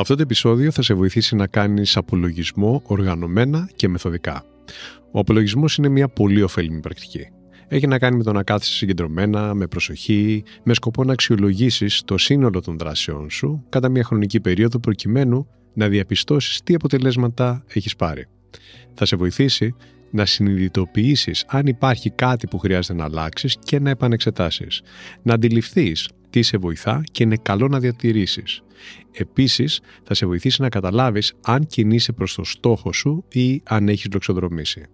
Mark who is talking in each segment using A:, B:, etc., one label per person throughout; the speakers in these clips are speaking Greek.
A: Αυτό το επεισόδιο θα σε βοηθήσει να κάνεις απολογισμό οργανωμένα και μεθοδικά. Ο απολογισμός είναι μια πολύ ωφέλιμη πρακτική. Έχει να κάνει με το να κάθεσαι συγκεντρωμένα, με προσοχή, με σκοπό να αξιολογήσεις το σύνολο των δράσεών σου κατά μια χρονική περίοδο προκειμένου να διαπιστώσεις τι αποτελέσματα έχεις πάρει. Θα σε βοηθήσει να συνειδητοποιήσεις αν υπάρχει κάτι που χρειάζεται να αλλάξεις και να επανεξετάσεις. Να αντιληφθείς τι σε βοηθά και είναι καλό να διατηρήσεις. Επίσης, θα σε βοηθήσει να καταλάβεις αν κινείσαι προς το στόχο σου ή αν έχεις λοξοδρομήσει.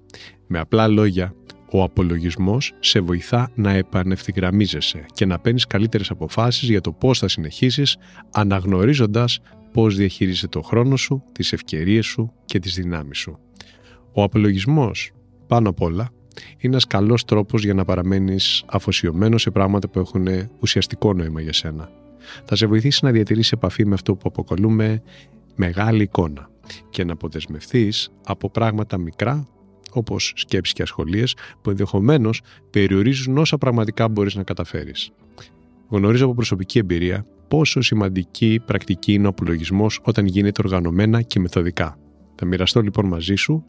A: Με απλά λόγια, ο απολογισμός σε βοηθά να επανευθυγραμμίζεσαι και να παίρνεις καλύτερες αποφάσεις για το πώς θα συνεχίσεις αναγνωρίζοντας πώς διαχειρίζεσαι το χρόνο σου, τις ευκαιρίες σου και τις δυνάμεις σου. Ο απολογισμός, πάνω απ' όλα, είναι ένας καλός τρόπος για να παραμένεις αφοσιωμένος σε πράγματα που έχουν ουσιαστικό νόημα για σένα. Θα σε βοηθήσει να διατηρήσεις επαφή με αυτό που αποκαλούμε μεγάλη εικόνα και να αποδεσμευθείς από πράγματα μικρά όπως σκέψεις και ασχολίες που ενδεχομένως περιορίζουν όσα πραγματικά μπορείς να καταφέρεις. Γνωρίζω από προσωπική εμπειρία πόσο σημαντική πρακτική είναι ο απολογισμός όταν γίνεται οργανωμένα και μεθοδικά. Θα μοιραστώ λοιπόν μαζί σου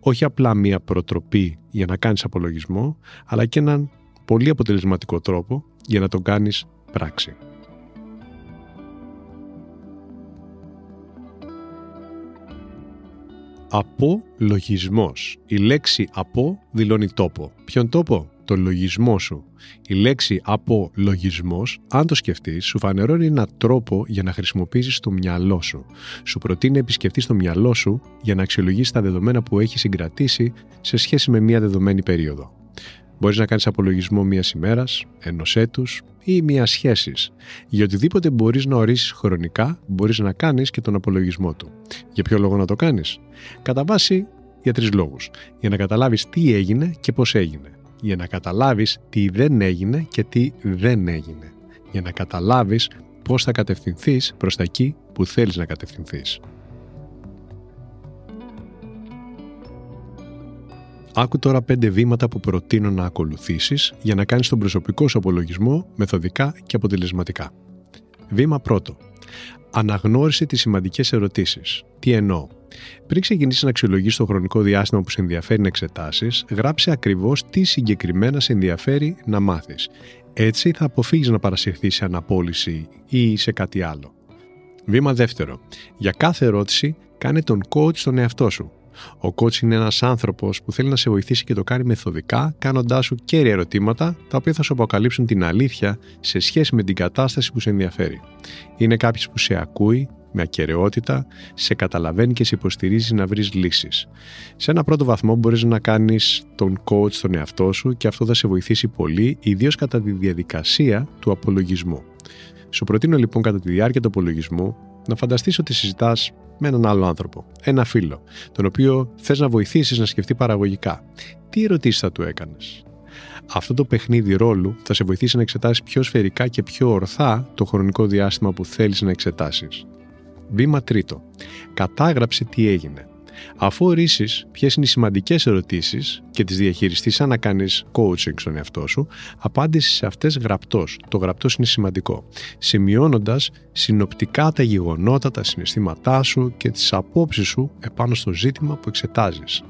A: όχι απλά μία προτροπή για να κάνεις απολογισμό, αλλά και έναν πολύ αποτελεσματικό τρόπο για να τον κάνεις πράξη. Απολογισμός. Η λέξη «από» δηλώνει τόπο. Ποιον τόπο; Το λογισμό σου. Η λέξη «απολογισμός», αν το σκεφτείς, σου φανερώνει έναν τρόπο για να χρησιμοποιήσεις το μυαλό σου. Σου προτείνει να επισκεφτείς το μυαλό σου για να αξιολογήσεις τα δεδομένα που έχεις συγκρατήσει σε σχέση με μία δεδομένη περίοδο. Μπορείς να κάνεις απολογισμό μιας ημέρας, ενός έτους ή μιας σχέσης. Για οτιδήποτε μπορείς να ορίσεις χρονικά, μπορείς να κάνεις και τον απολογισμό του. Για ποιο λόγο να το κάνεις, Κατά βάση για τρεις λόγους. Για να καταλάβεις τι έγινε και πώς έγινε. Για να καταλάβεις τι δεν έγινε και τι δεν έγινε. Για να καταλάβεις πώς θα κατευθυνθείς προς τα εκεί που θέλεις να κατευθυνθείς. Άκου τώρα πέντε βήματα που προτείνω να ακολουθήσεις για να κάνεις τον προσωπικό σου απολογισμό μεθοδικά και αποτελεσματικά. Βήμα πρώτο. Αναγνώρισε τις σημαντικές ερωτήσεις. Τι εννοώ; Πριν ξεκινήσεις να αξιολογήσει το χρονικό διάστημα που σε ενδιαφέρει να εξετάσεις, γράψε ακριβώς τι συγκεκριμένα σε ενδιαφέρει να μάθεις. Έτσι θα αποφύγεις να παρασυρθείς σε αναπόλυση ή σε κάτι άλλο. Βήμα δεύτερο. Για κάθε ερώτηση, κάνε τον coach στον εαυτό σου. Ο coach είναι ένας άνθρωπος που θέλει να σε βοηθήσει και το κάνει μεθοδικά, κάνοντάς σου κέρια ερωτήματα, τα οποία θα σου αποκαλύψουν την αλήθεια σε σχέση με την κατάσταση που σε ενδιαφέρει. Είναι κάποιος που σε ακούει με ακαιρεότητα, σε καταλαβαίνει και σε υποστηρίζει να βρεις λύσεις. Σε ένα πρώτο βαθμό μπορείς να κάνεις τον coach στον εαυτό σου και αυτό θα σε βοηθήσει πολύ, ιδίως κατά τη διαδικασία του απολογισμού. Σου προτείνω λοιπόν κατά τη διάρκεια του απολογισμού να φανταστείς ότι συζητάς με έναν άλλο άνθρωπο, ένα φίλο, τον οποίο θες να βοηθήσεις να σκεφτεί παραγωγικά. Τι ερωτήσεις θα του έκανες; Αυτό το παιχνίδι ρόλου θα σε βοηθήσει να εξετάσεις πιο σφαιρικά και πιο ορθά το χρονικό διάστημα που θέλεις να εξετάσεις. Βήμα τρίτο. Κατάγραψε τι έγινε. Αφού ορίσει ποιες είναι οι σημαντικές ερωτήσεις και τις διαχειριστείς σαν να κάνεις coaching στον εαυτό σου, απάντησες σε αυτές γραπτός. Το γραπτός είναι σημαντικό. Σημειώνοντας συνοπτικά τα γεγονότα, τα συναισθήματά σου και τις απόψεις σου επάνω στο ζήτημα που εξετάζεις.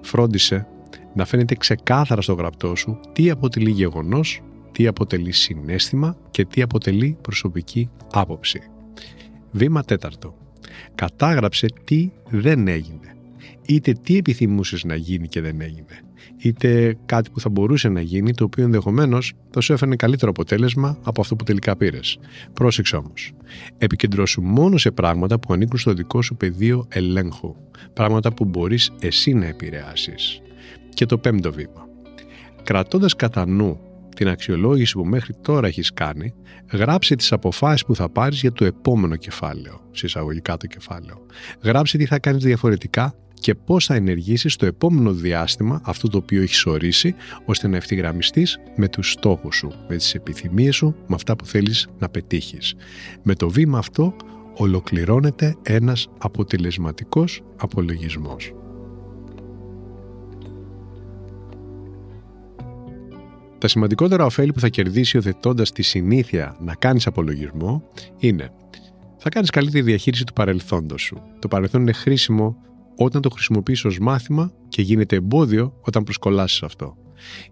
A: Φρόντισε να φαίνεται ξεκάθαρα στο γραπτό σου τι αποτελεί γεγονός, τι αποτελεί συνέστημα και τι αποτελεί προσωπική άποψη. Βήμα τέταρτο κατάγραψε τι δεν έγινε. Είτε τι επιθυμούσες να γίνει και δεν έγινε. Είτε κάτι που θα μπορούσε να γίνει, το οποίο ενδεχομένως θα σου έφερνε καλύτερο αποτέλεσμα από αυτό που τελικά πήρες. Πρόσεξε όμως. Επικεντρώσου μόνο σε πράγματα που ανήκουν στο δικό σου πεδίο ελέγχου. Πράγματα που μπορείς εσύ να επηρεάσεις. Και το πέμπτο βήμα. Κρατώντας κατά νου την αξιολόγηση που μέχρι τώρα έχεις κάνει, γράψε τις αποφάσεις που θα πάρεις για το επόμενο κεφάλαιο, συσσαγωγικά το κεφάλαιο. Γράψε τι θα κάνεις διαφορετικά και πώς θα ενεργήσεις στο επόμενο διάστημα αυτό το οποίο έχεις ορίσει, ώστε να ευθυγραμμιστείς με τους στόχους σου, με τις επιθυμίες σου, με αυτά που θέλεις να πετύχεις. Με το βήμα αυτό ολοκληρώνεται ένας αποτελεσματικός απολογισμός. Τα σημαντικότερα ωφέλη που θα κερδίσει υιοθετώντα τη συνήθεια να κάνεις απολογισμό είναι θα κάνεις καλύτερη διαχείριση του παρελθόντος σου. Το παρελθόν είναι χρήσιμο όταν το χρησιμοποιείς ως μάθημα και γίνεται εμπόδιο όταν προσκολάσεις αυτό.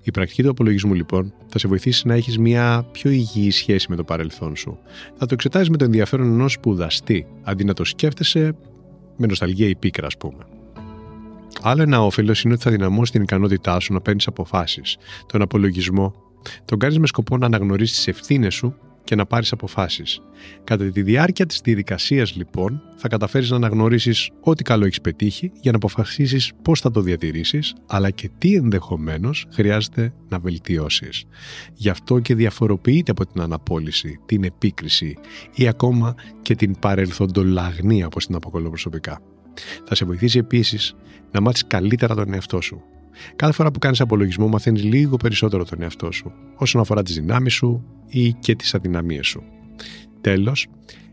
A: Η πρακτική του απολογισμού λοιπόν θα σε βοηθήσει να έχεις μια πιο υγιή σχέση με το παρελθόν σου. Θα το εξετάζεις με το ενδιαφέρον ενός σπουδαστή, αντί να το σκέφτεσαι με νοσταλγία ή πίκρα ας πούμε. Άλλο ένα όφελος είναι ότι θα δυναμώσει την ικανότητά σου να παίρνεις αποφάσεις. Τον απολογισμό τον κάνεις με σκοπό να αναγνωρίσεις τις ευθύνες σου και να πάρεις αποφάσεις. Κατά τη διάρκεια της διαδικασίας, λοιπόν, θα καταφέρεις να αναγνωρίσεις ό,τι καλό έχεις πετύχει για να αποφασίσεις πώς θα το διατηρήσεις, αλλά και τι ενδεχομένως χρειάζεται να βελτιώσεις. Γι' αυτό και διαφοροποιείται από την αναπόλυση, την επίκριση ή ακόμα και την παρελθοντολαγνία, όπως την αποκολώ προσωπικά. Θα σε βοηθήσει επίσης να μάθεις καλύτερα τον εαυτό σου. Κάθε φορά που κάνεις απολογισμό, μαθαίνεις λίγο περισσότερο τον εαυτό σου, όσον αφορά τις δυνάμεις σου ή και τις αδυναμίες σου. Τέλος,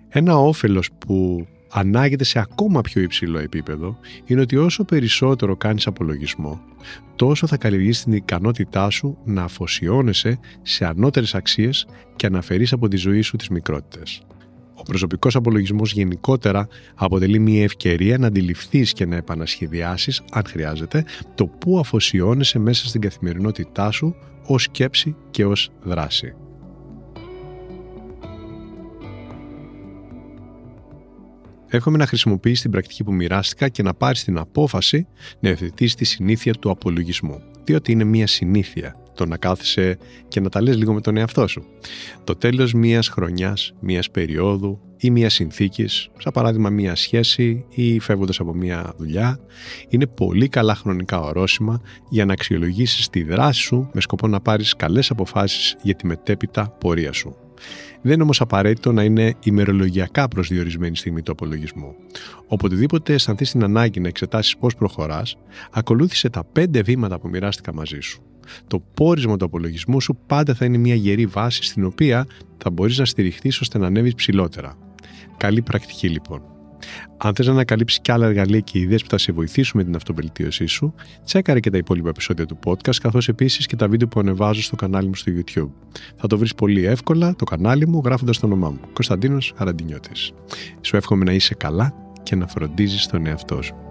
A: ένα όφελος που ανάγεται σε ακόμα πιο υψηλό επίπεδο είναι ότι όσο περισσότερο κάνεις απολογισμό, τόσο θα καλλιεργείς την ικανότητά σου να αφοσιώνεσαι σε ανώτερες αξίες και να αφαιρείς από τη ζωή σου τις μικρότητες. Ο προσωπικός απολογισμός γενικότερα αποτελεί μια ευκαιρία να αντιληφθείς και να επανασχεδιάσεις, αν χρειάζεται, το πού αφοσιώνεσαι μέσα στην καθημερινότητά σου ως σκέψη και ως δράση. Εύχομαι να χρησιμοποιήσει την πρακτική που μοιράστηκα και να πάρεις την απόφαση να υιοθετήσει τη συνήθεια του απολογισμού. Διότι είναι μια συνήθεια το να κάθεσαι και να τα λες λίγο με τον εαυτό σου. Το τέλος μιας χρονιάς, μιας περίοδου ή μιας συνθήκης, σαν παράδειγμα μια σχέση ή φεύγοντας από μια δουλειά, είναι πολύ καλά χρονικά ορόσημα για να αξιολογήσεις τη δράση σου με σκοπό να πάρεις καλές αποφάσεις για τη μετέπειτα πορεία σου. Δεν είναι όμως απαραίτητο να είναι ημερολογιακά προσδιορισμένη στιγμή του απολογισμού. Οποτεδήποτε αισθανθείς την ανάγκη να εξετάσεις πώς προχωράς, ακολούθησε τα πέντε βήματα που μοιράστηκα μαζί σου. Το πόρισμα του απολογισμού σου πάντα θα είναι μια γερή βάση στην οποία θα μπορείς να στηριχθεί ώστε να ανέβεις ψηλότερα. Καλή πρακτική λοιπόν. Αν θες να ανακαλύψεις και άλλα εργαλεία και ιδέες που θα σε βοηθήσουν με την αυτοβελτίωσή σου, τσέκαρε και τα υπόλοιπα επεισόδια του podcast, καθώς επίσης και τα βίντεο που ανεβάζω στο κανάλι μου στο YouTube. Θα το βρεις πολύ εύκολα το κανάλι μου γράφοντας το όνομά μου, Κωνσταντίνος Αραντινιώτης. Σου εύχομαι να είσαι καλά και να φροντίζεις τον εαυτό σου.